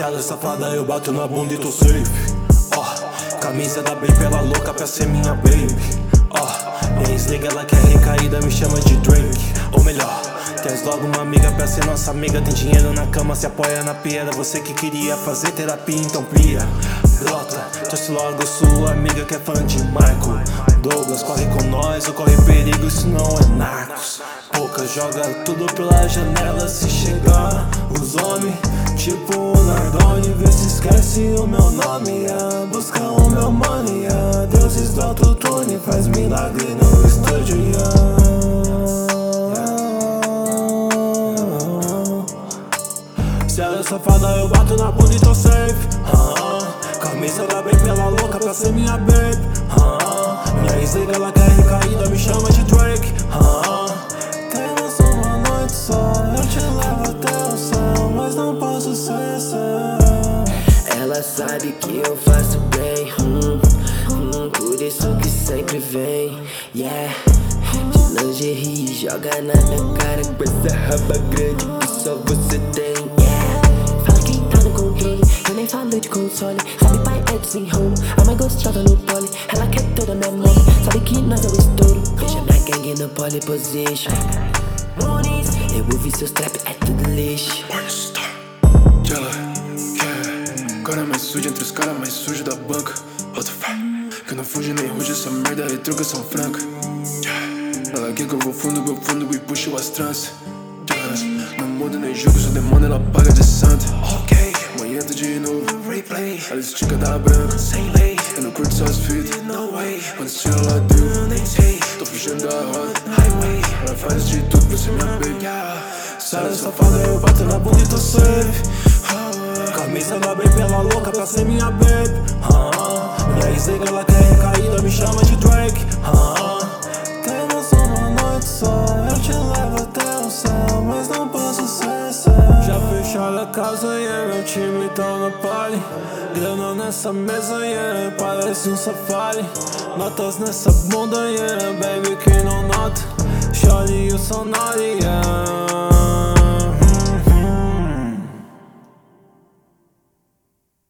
É safada, eu bato na bunda e tô safe. Ó, oh, camisa da baby, ela louca pra ser minha baby. Ó, oh, minha ela quer recaída, me chama de drink. Ou melhor, tens logo uma amiga pra ser nossa amiga. Tem dinheiro na cama, se apoia na piada. Você que queria fazer terapia, então plia. Brota, trouxe logo sua amiga que é fã de Michael. Douglas, corre com nós ou corre perigo, isso não é narcos. Pouca joga tudo pela janela se chegar. Os o meu nome. Yeah. Busca o meu money, yeah. deuses do autotune, faz milagre no estúdio. Yeah. Se ela é safada, eu bato na bunda e tô safe. Uh -huh. Camisa da bem pela louca pra ser minha babe. Uh -huh. Minha ex ela quer recaída, me chama de Drake. Ela sabe que eu faço bem, hum, hum, por isso que sempre vem, yeah. De lingerie, joga na minha cara com essa raba grande que só você tem, yeah. Fala quem tá no controle, eu nem falo de console. Sabe, pai é desenrolo, a mais gostosa no pole. Ela quer toda minha mão, sabe que nós é o estouro. Veja minha gangue no pole position. Eu ouvi seus trap, é tudo lixo. Cara mais suja entre os caras mais sujos da banca. Bota fé, que eu não fujo nem ruge, essa merda é trocação franca. Ela quer que eu vou fundo, vou fundo e puxo as trans. Não muda nem julgo, sou demônio, ela paga de santa. Ok, amanhã tô de novo. Replay, ela estica da branca. Sem lei, eu não curto suas fitas. No way, quando estilo ela deu, nem sei. Tô fugindo da roda. Highway, ela faz de tudo pra ser minha baby. Se é safada, eu bato na bunda e tô safe. Da bem pela louca pra ser minha babe. Uh -huh. Minha ex ela quer recaída, me chama de Drake. -huh. Temos uma noite só, eu te levo até o céu, mas não posso ser seu. Já fecharam a casa e yeah, meu time tá no pole. Grana nessa mesa, yeah, parece um safari. Notas nessa bunda, yeah, baby que não nota. Shorty, you so naughty, yeah.